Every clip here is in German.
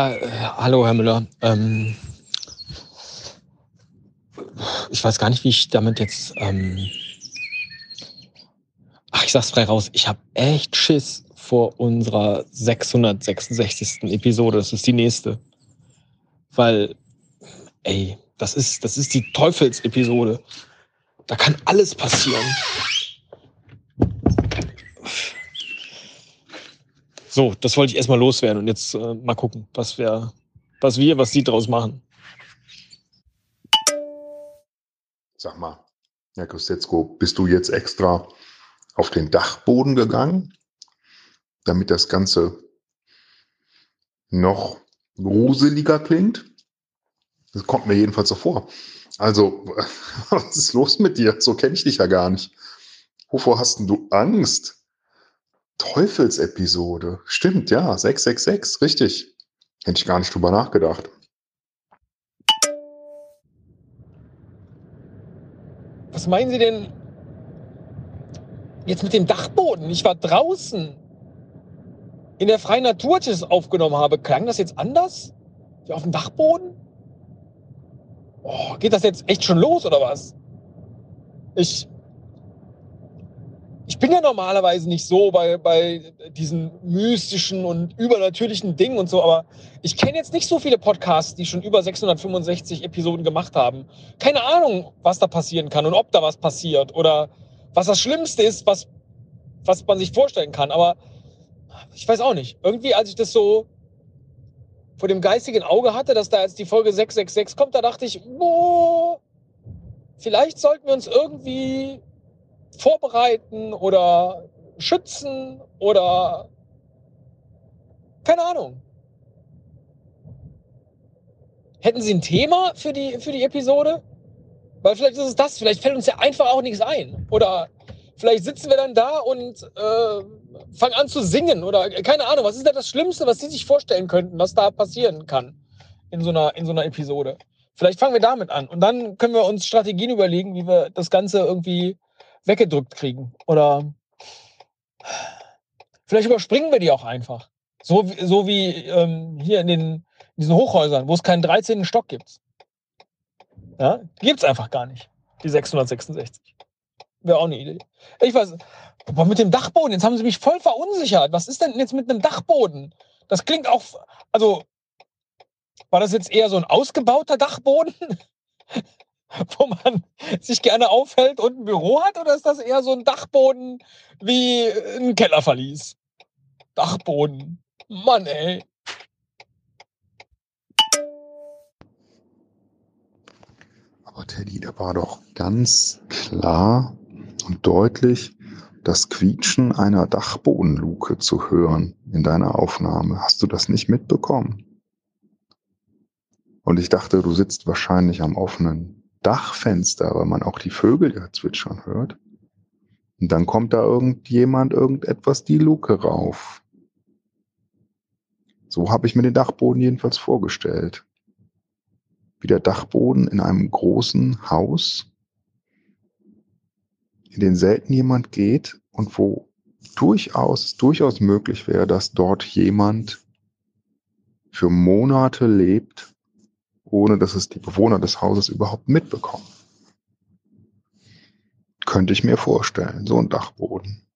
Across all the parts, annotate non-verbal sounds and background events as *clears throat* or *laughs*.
Ja, äh, hallo Herr Müller. Ähm, ich weiß gar nicht, wie ich damit jetzt. Ähm Ach, ich sag's frei raus. Ich habe echt Schiss vor unserer 666. Episode. Das ist die nächste. Weil, ey, das ist, das ist die Teufelsepisode. Da kann alles passieren. So, das wollte ich erstmal loswerden und jetzt äh, mal gucken, was wir, was wir, was Sie draus machen. Sag mal, Herr Kostetzko, bist du jetzt extra auf den Dachboden gegangen, damit das Ganze noch gruseliger klingt? Das kommt mir jedenfalls so vor. Also, *laughs* was ist los mit dir? So kenne ich dich ja gar nicht. Wovor hast denn du Angst? Teufelsepisode. Stimmt, ja, 666, richtig. Hätte ich gar nicht drüber nachgedacht. Was meinen Sie denn jetzt mit dem Dachboden? Ich war draußen in der freien Natur, als ich das aufgenommen habe. Klang das jetzt anders? Wie auf dem Dachboden? Oh, geht das jetzt echt schon los oder was? Ich, ich bin ja normalerweise nicht so bei, bei diesen mystischen und übernatürlichen Dingen und so, aber ich kenne jetzt nicht so viele Podcasts, die schon über 665 Episoden gemacht haben. Keine Ahnung, was da passieren kann und ob da was passiert oder was das Schlimmste ist, was, was man sich vorstellen kann. Aber ich weiß auch nicht. Irgendwie, als ich das so vor dem geistigen Auge hatte, dass da jetzt die Folge 666 kommt, da dachte ich, boah, vielleicht sollten wir uns irgendwie vorbereiten oder schützen oder keine Ahnung. Hätten Sie ein Thema für die, für die Episode? Weil vielleicht ist es das, vielleicht fällt uns ja einfach auch nichts ein. Oder vielleicht sitzen wir dann da und äh, fangen an zu singen oder keine Ahnung, was ist denn das Schlimmste, was Sie sich vorstellen könnten, was da passieren kann in so einer, in so einer Episode? Vielleicht fangen wir damit an und dann können wir uns Strategien überlegen, wie wir das Ganze irgendwie weggedrückt kriegen. Oder vielleicht überspringen wir die auch einfach. So, so wie ähm, hier in, den, in diesen Hochhäusern, wo es keinen 13. Stock gibt. Ja, gibt es einfach gar nicht, die 666. Wäre auch eine Idee. Ich weiß, aber mit dem Dachboden, jetzt haben sie mich voll verunsichert. Was ist denn jetzt mit einem Dachboden? Das klingt auch, also, war das jetzt eher so ein ausgebauter Dachboden? *laughs* *laughs* wo man sich gerne aufhält und ein Büro hat? Oder ist das eher so ein Dachboden wie ein Kellerverlies? Dachboden. Mann, ey. Aber Teddy, da war doch ganz klar und deutlich das Quietschen einer Dachbodenluke zu hören in deiner Aufnahme. Hast du das nicht mitbekommen? Und ich dachte, du sitzt wahrscheinlich am offenen Dachfenster, weil man auch die Vögel ja zwitschern hört. Und dann kommt da irgendjemand irgendetwas die Luke rauf. So habe ich mir den Dachboden jedenfalls vorgestellt. Wie der Dachboden in einem großen Haus, in den selten jemand geht und wo durchaus, durchaus möglich wäre, dass dort jemand für Monate lebt ohne dass es die Bewohner des Hauses überhaupt mitbekommen. Könnte ich mir vorstellen, so ein Dachboden.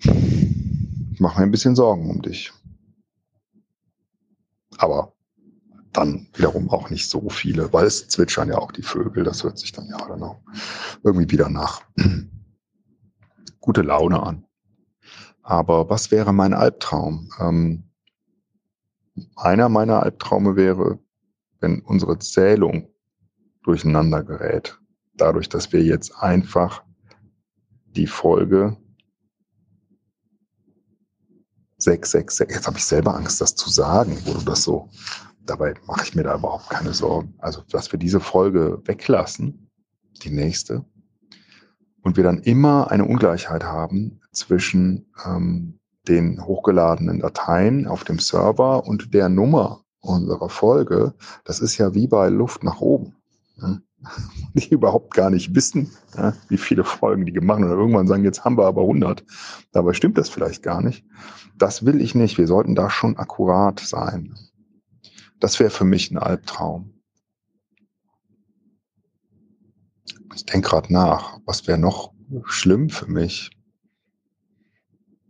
Ich mache mir ein bisschen Sorgen um dich. Aber dann wiederum auch nicht so viele, weil es zwitschern ja auch die Vögel, das hört sich dann ja dann auch irgendwie wieder nach *clears throat* gute Laune an. Aber was wäre mein Albtraum? Ähm, einer meiner Albtraume wäre, wenn unsere Zählung durcheinander gerät. Dadurch, dass wir jetzt einfach die Folge 666, jetzt habe ich selber Angst, das zu sagen, wo du das so, dabei mache ich mir da überhaupt keine Sorgen. Also, dass wir diese Folge weglassen, die nächste, und wir dann immer eine Ungleichheit haben zwischen ähm, den hochgeladenen Dateien auf dem Server und der Nummer unserer Folge, das ist ja wie bei Luft nach oben. *laughs* Die überhaupt gar nicht wissen, wie viele Folgen die gemacht haben. Und irgendwann sagen, jetzt haben wir aber 100. Dabei stimmt das vielleicht gar nicht. das will ich nicht. Wir sollten da schon akkurat sein. Das wäre für mich ein Albtraum. Ich denke gerade nach, was wäre noch schlimm für mich?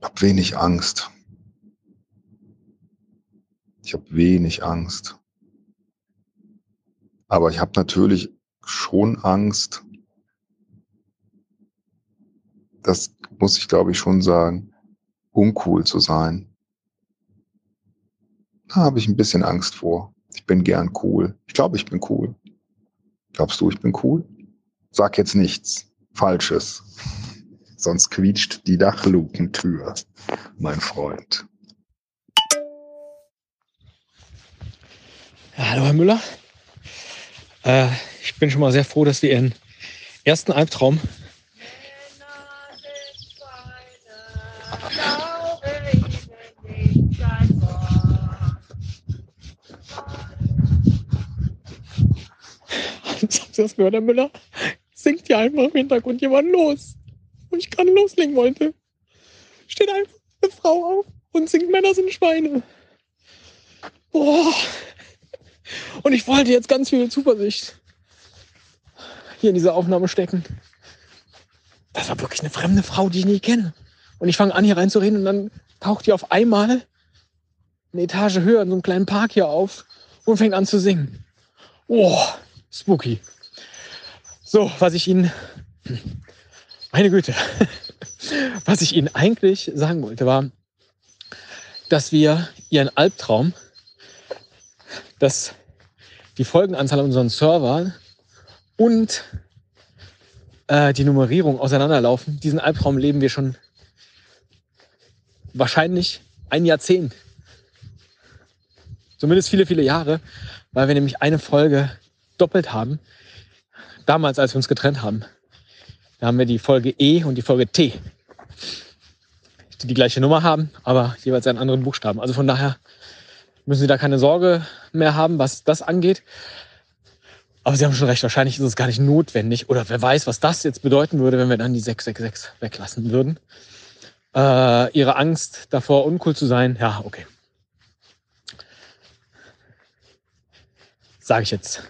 Ich habe wenig Angst. Ich habe wenig Angst. Aber ich habe natürlich schon Angst, das muss ich glaube ich schon sagen, uncool zu sein. Da habe ich ein bisschen Angst vor. Ich bin gern cool. Ich glaube, ich bin cool. Glaubst du, ich bin cool? Sag jetzt nichts Falsches. Sonst quietscht die Dachlukentür, mein Freund. Ja, hallo, Herr Müller. Äh, ich bin schon mal sehr froh, dass wir Ihren ersten Albtraum *laughs* Haben Sie das gehört, Herr Müller? Singt ja einfach im Hintergrund jemand los. Ich gerade loslegen wollte. Steht einfach eine Frau auf und singt Männer sind Schweine. Boah. Und ich wollte jetzt ganz viel Zuversicht hier in diese Aufnahme stecken. Das war wirklich eine fremde Frau, die ich nie kenne. Und ich fange an, hier reinzureden und dann taucht die auf einmal eine Etage höher in so einem kleinen Park hier auf und fängt an zu singen. Oh, spooky. So, was ich Ihnen, meine Güte, *laughs* was ich Ihnen eigentlich sagen wollte, war, dass wir Ihren Albtraum, dass die Folgenanzahl an unseren Servern und äh, die Nummerierung auseinanderlaufen. Diesen Albtraum leben wir schon wahrscheinlich ein Jahrzehnt. Zumindest viele, viele Jahre, weil wir nämlich eine Folge doppelt haben. Damals, als wir uns getrennt haben. Da haben wir die Folge E und die Folge T. Die die gleiche Nummer haben, aber jeweils einen anderen Buchstaben. Also von daher müssen Sie da keine Sorge mehr haben, was das angeht. Aber Sie haben schon recht, wahrscheinlich ist es gar nicht notwendig. Oder wer weiß, was das jetzt bedeuten würde, wenn wir dann die 666 weglassen würden. Äh, ihre Angst davor, uncool zu sein, ja, okay. Sage ich jetzt.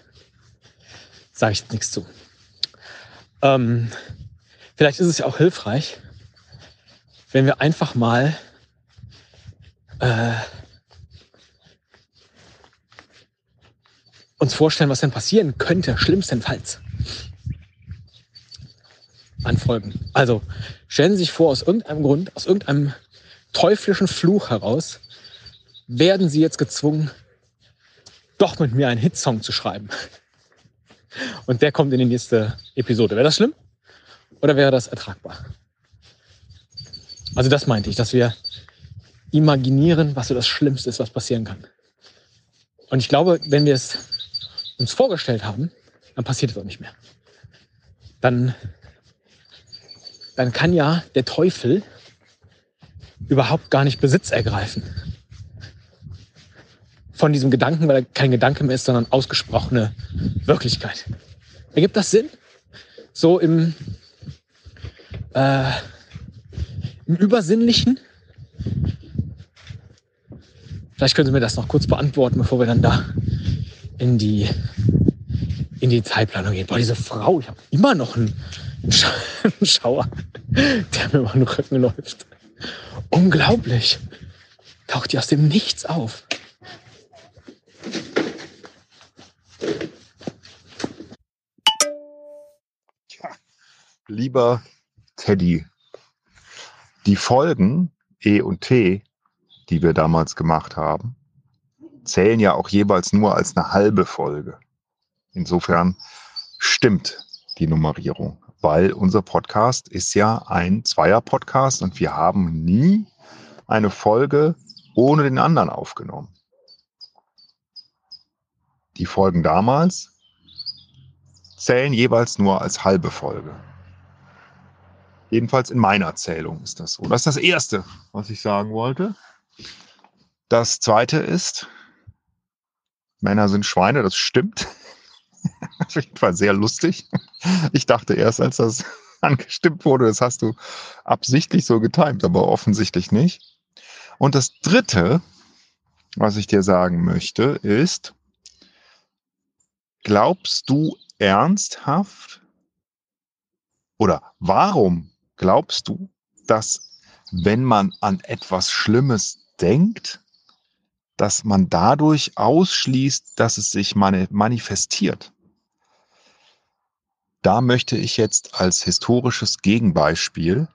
Sage ich jetzt nichts zu. Ähm, vielleicht ist es ja auch hilfreich, wenn wir einfach mal äh, uns vorstellen, was denn passieren könnte, schlimmstenfalls an Folgen. Also stellen Sie sich vor, aus irgendeinem Grund, aus irgendeinem teuflischen Fluch heraus, werden Sie jetzt gezwungen, doch mit mir einen Hitsong zu schreiben. Und der kommt in die nächste Episode. Wäre das schlimm? Oder wäre das ertragbar? Also das meinte ich, dass wir imaginieren, was so das Schlimmste ist, was passieren kann. Und ich glaube, wenn wir es uns vorgestellt haben, dann passiert es auch nicht mehr. Dann, dann kann ja der Teufel überhaupt gar nicht Besitz ergreifen von diesem Gedanken, weil er kein Gedanke mehr ist, sondern ausgesprochene Wirklichkeit. Ergibt das Sinn? So im, äh, im Übersinnlichen? Vielleicht können Sie mir das noch kurz beantworten, bevor wir dann da in die, in die Zeitplanung gehen. Boah, diese Frau, ich habe immer noch einen, *laughs* einen Schauer, der mir über den Rücken läuft. Unglaublich. Taucht die aus dem Nichts auf. Lieber Teddy, die Folgen E und T, die wir damals gemacht haben, zählen ja auch jeweils nur als eine halbe Folge. Insofern stimmt die Nummerierung, weil unser Podcast ist ja ein Zweier-Podcast und wir haben nie eine Folge ohne den anderen aufgenommen. Die Folgen damals zählen jeweils nur als halbe Folge. Jedenfalls in meiner Zählung ist das so. Das ist das Erste, was ich sagen wollte. Das Zweite ist, Männer sind Schweine, das stimmt. *laughs* Auf jeden Fall sehr lustig. Ich dachte erst, als das *laughs* angestimmt wurde, das hast du absichtlich so getimt, aber offensichtlich nicht. Und das Dritte, was ich dir sagen möchte, ist, glaubst du ernsthaft oder warum glaubst du, dass wenn man an etwas Schlimmes denkt, dass man dadurch ausschließt, dass es sich manifestiert? Da möchte ich jetzt als historisches Gegenbeispiel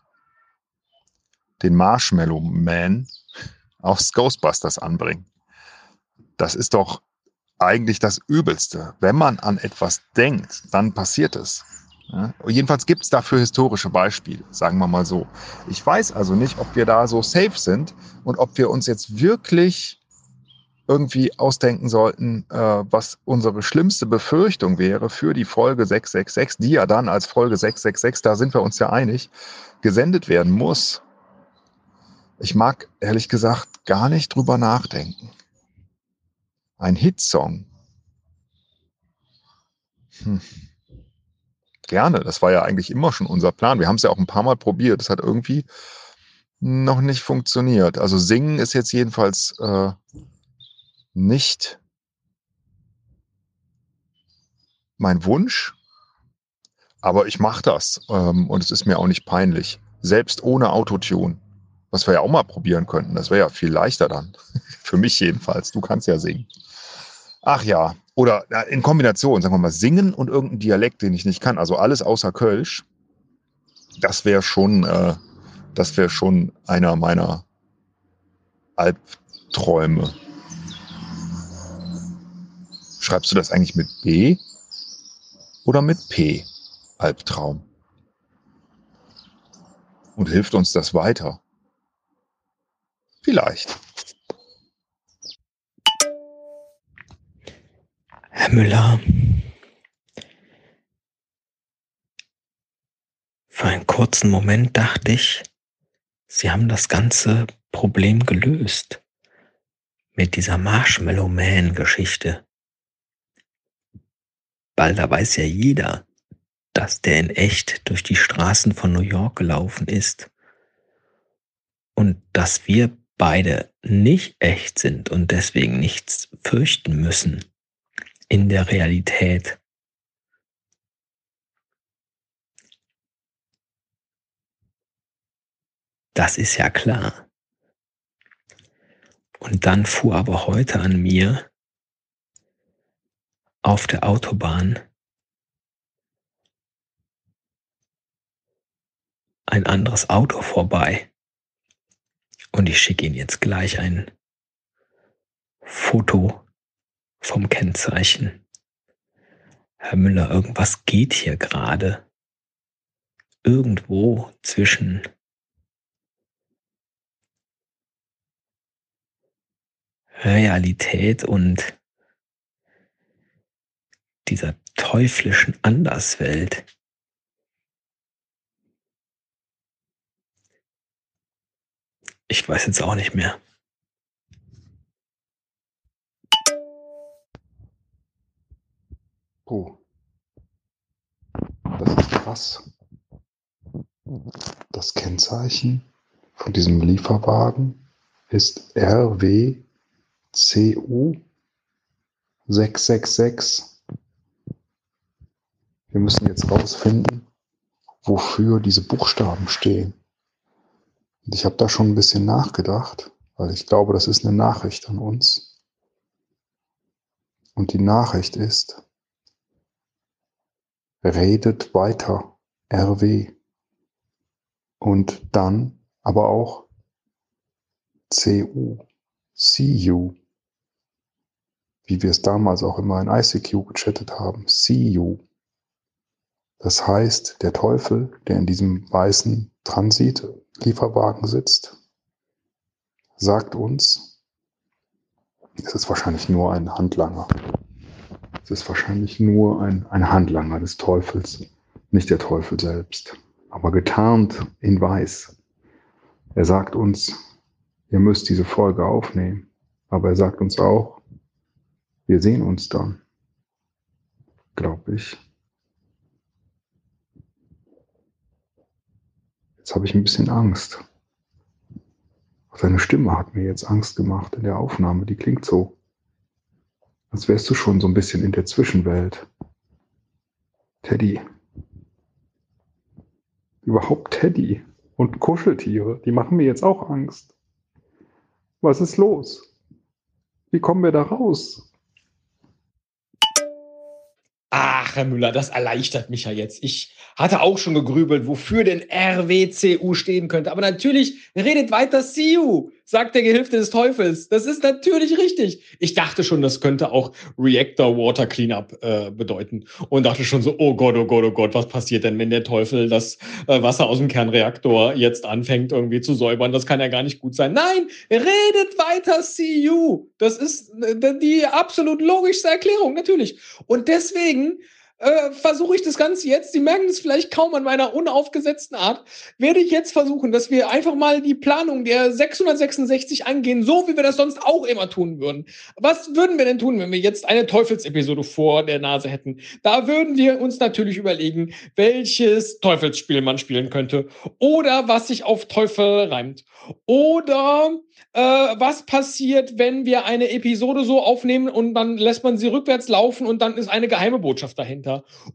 den Marshmallow Man aus Ghostbusters anbringen. Das ist doch eigentlich das Übelste. Wenn man an etwas denkt, dann passiert es. Ja, jedenfalls gibt es dafür historische Beispiele, sagen wir mal so. Ich weiß also nicht, ob wir da so safe sind und ob wir uns jetzt wirklich irgendwie ausdenken sollten, äh, was unsere schlimmste Befürchtung wäre für die Folge 666, die ja dann als Folge 666, da sind wir uns ja einig, gesendet werden muss. Ich mag ehrlich gesagt gar nicht drüber nachdenken. Ein Hitsong. Hm. Gerne, das war ja eigentlich immer schon unser Plan. Wir haben es ja auch ein paar Mal probiert. Das hat irgendwie noch nicht funktioniert. Also singen ist jetzt jedenfalls äh, nicht mein Wunsch, aber ich mache das ähm, und es ist mir auch nicht peinlich. Selbst ohne Autotune. Was wir ja auch mal probieren könnten. Das wäre ja viel leichter dann. *laughs* Für mich jedenfalls. Du kannst ja singen. Ach ja. Oder in Kombination, sagen wir mal, singen und irgendein Dialekt, den ich nicht kann. Also alles außer Kölsch. Das wäre schon, äh, das wäre schon einer meiner Albträume. Schreibst du das eigentlich mit B oder mit P? Albtraum. Und hilft uns das weiter? Vielleicht. Herr Müller, für einen kurzen Moment dachte ich, Sie haben das ganze Problem gelöst mit dieser Marshmallow Man Geschichte. Weil da weiß ja jeder, dass der in echt durch die Straßen von New York gelaufen ist. Und dass wir beide nicht echt sind und deswegen nichts fürchten müssen in der Realität. Das ist ja klar. Und dann fuhr aber heute an mir auf der Autobahn ein anderes Auto vorbei. Und ich schicke Ihnen jetzt gleich ein Foto vom Kennzeichen. Herr Müller, irgendwas geht hier gerade. Irgendwo zwischen Realität und dieser teuflischen Anderswelt. Ich weiß jetzt auch nicht mehr. Oh. Das ist krass. Das Kennzeichen von diesem Lieferwagen ist RWCU 666. Wir müssen jetzt rausfinden, wofür diese Buchstaben stehen. Und ich habe da schon ein bisschen nachgedacht, weil ich glaube, das ist eine Nachricht an uns. Und die Nachricht ist, redet weiter, RW. Und dann aber auch CU, CU. Wie wir es damals auch immer in ICQ gechattet haben, CU. Das heißt, der Teufel, der in diesem weißen Transit-Lieferwagen sitzt, sagt uns, es ist wahrscheinlich nur ein Handlanger. Es ist wahrscheinlich nur ein, ein Handlanger des Teufels, nicht der Teufel selbst, aber getarnt in weiß. Er sagt uns, ihr müsst diese Folge aufnehmen, aber er sagt uns auch, wir sehen uns dann, glaube ich. Jetzt habe ich ein bisschen Angst. Deine Stimme hat mir jetzt Angst gemacht in der Aufnahme. Die klingt so, als wärst du schon so ein bisschen in der Zwischenwelt. Teddy. Überhaupt Teddy und Kuscheltiere, die machen mir jetzt auch Angst. Was ist los? Wie kommen wir da raus? Ach, Herr Müller, das erleichtert mich ja jetzt. Ich hatte auch schon gegrübelt, wofür denn RWCU stehen könnte. Aber natürlich redet weiter CU, sagt der Gehilfte des Teufels. Das ist natürlich richtig. Ich dachte schon, das könnte auch Reactor Water Cleanup äh, bedeuten. Und dachte schon so, oh Gott, oh Gott, oh Gott, was passiert denn, wenn der Teufel das äh, Wasser aus dem Kernreaktor jetzt anfängt irgendwie zu säubern? Das kann ja gar nicht gut sein. Nein, redet weiter CU. Das ist äh, die absolut logischste Erklärung, natürlich. Und deswegen äh, versuche ich das Ganze jetzt, Sie merken es vielleicht kaum an meiner unaufgesetzten Art, werde ich jetzt versuchen, dass wir einfach mal die Planung der 666 angehen, so wie wir das sonst auch immer tun würden. Was würden wir denn tun, wenn wir jetzt eine Teufelsepisode vor der Nase hätten? Da würden wir uns natürlich überlegen, welches Teufelsspiel man spielen könnte oder was sich auf Teufel reimt. Oder äh, was passiert, wenn wir eine Episode so aufnehmen und dann lässt man sie rückwärts laufen und dann ist eine geheime Botschaft dahinter.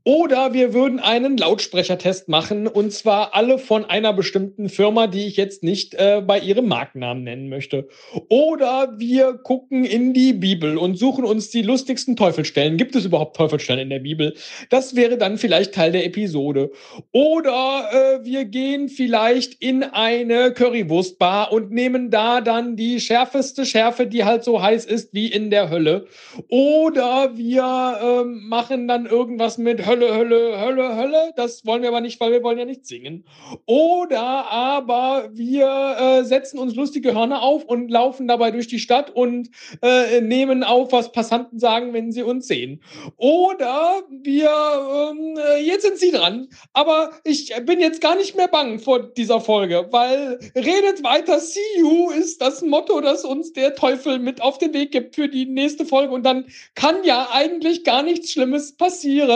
Oder wir würden einen Lautsprechertest machen und zwar alle von einer bestimmten Firma, die ich jetzt nicht äh, bei ihrem Markennamen nennen möchte. Oder wir gucken in die Bibel und suchen uns die lustigsten Teufelstellen. Gibt es überhaupt Teufelstellen in der Bibel? Das wäre dann vielleicht Teil der Episode. Oder äh, wir gehen vielleicht in eine Currywurstbar und nehmen da dann die schärfeste Schärfe, die halt so heiß ist wie in der Hölle. Oder wir ähm, machen dann irgendwas mit Hölle, Hölle, Hölle, Hölle. Das wollen wir aber nicht, weil wir wollen ja nicht singen. Oder aber wir äh, setzen uns lustige Hörner auf und laufen dabei durch die Stadt und äh, nehmen auf, was Passanten sagen, wenn sie uns sehen. Oder wir, ähm, äh, jetzt sind Sie dran. Aber ich bin jetzt gar nicht mehr bang vor dieser Folge, weil redet weiter, see you ist das Motto, das uns der Teufel mit auf den Weg gibt für die nächste Folge. Und dann kann ja eigentlich gar nichts Schlimmes passieren.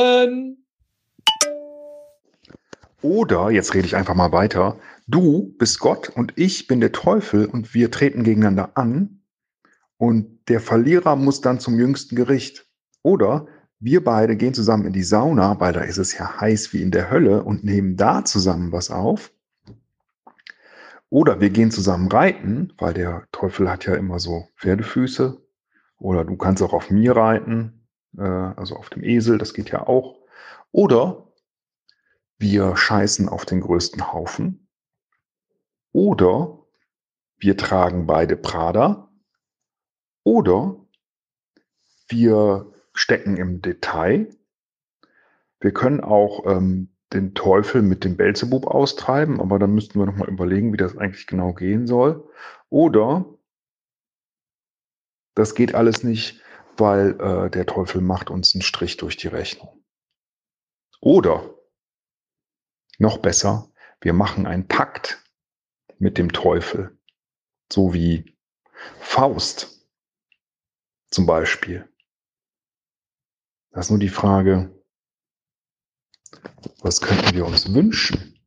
Oder, jetzt rede ich einfach mal weiter, du bist Gott und ich bin der Teufel und wir treten gegeneinander an und der Verlierer muss dann zum jüngsten Gericht. Oder wir beide gehen zusammen in die Sauna, weil da ist es ja heiß wie in der Hölle und nehmen da zusammen was auf. Oder wir gehen zusammen reiten, weil der Teufel hat ja immer so Pferdefüße. Oder du kannst auch auf mir reiten, also auf dem Esel, das geht ja auch. Oder wir scheißen auf den größten Haufen. Oder wir tragen beide Prada. Oder wir stecken im Detail. Wir können auch ähm, den Teufel mit dem Belzebub austreiben, aber dann müssten wir nochmal überlegen, wie das eigentlich genau gehen soll. Oder das geht alles nicht, weil äh, der Teufel macht uns einen Strich durch die Rechnung. Oder noch besser, wir machen einen Pakt mit dem Teufel, so wie Faust zum Beispiel. Das ist nur die Frage, was könnten wir uns wünschen?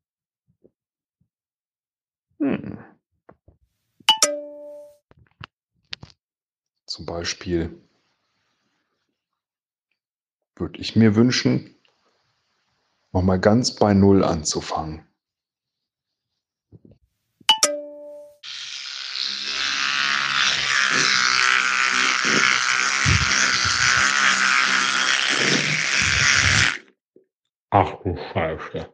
Hm. Zum Beispiel würde ich mir wünschen, nochmal ganz bei Null anzufangen. Ach du Scheiße.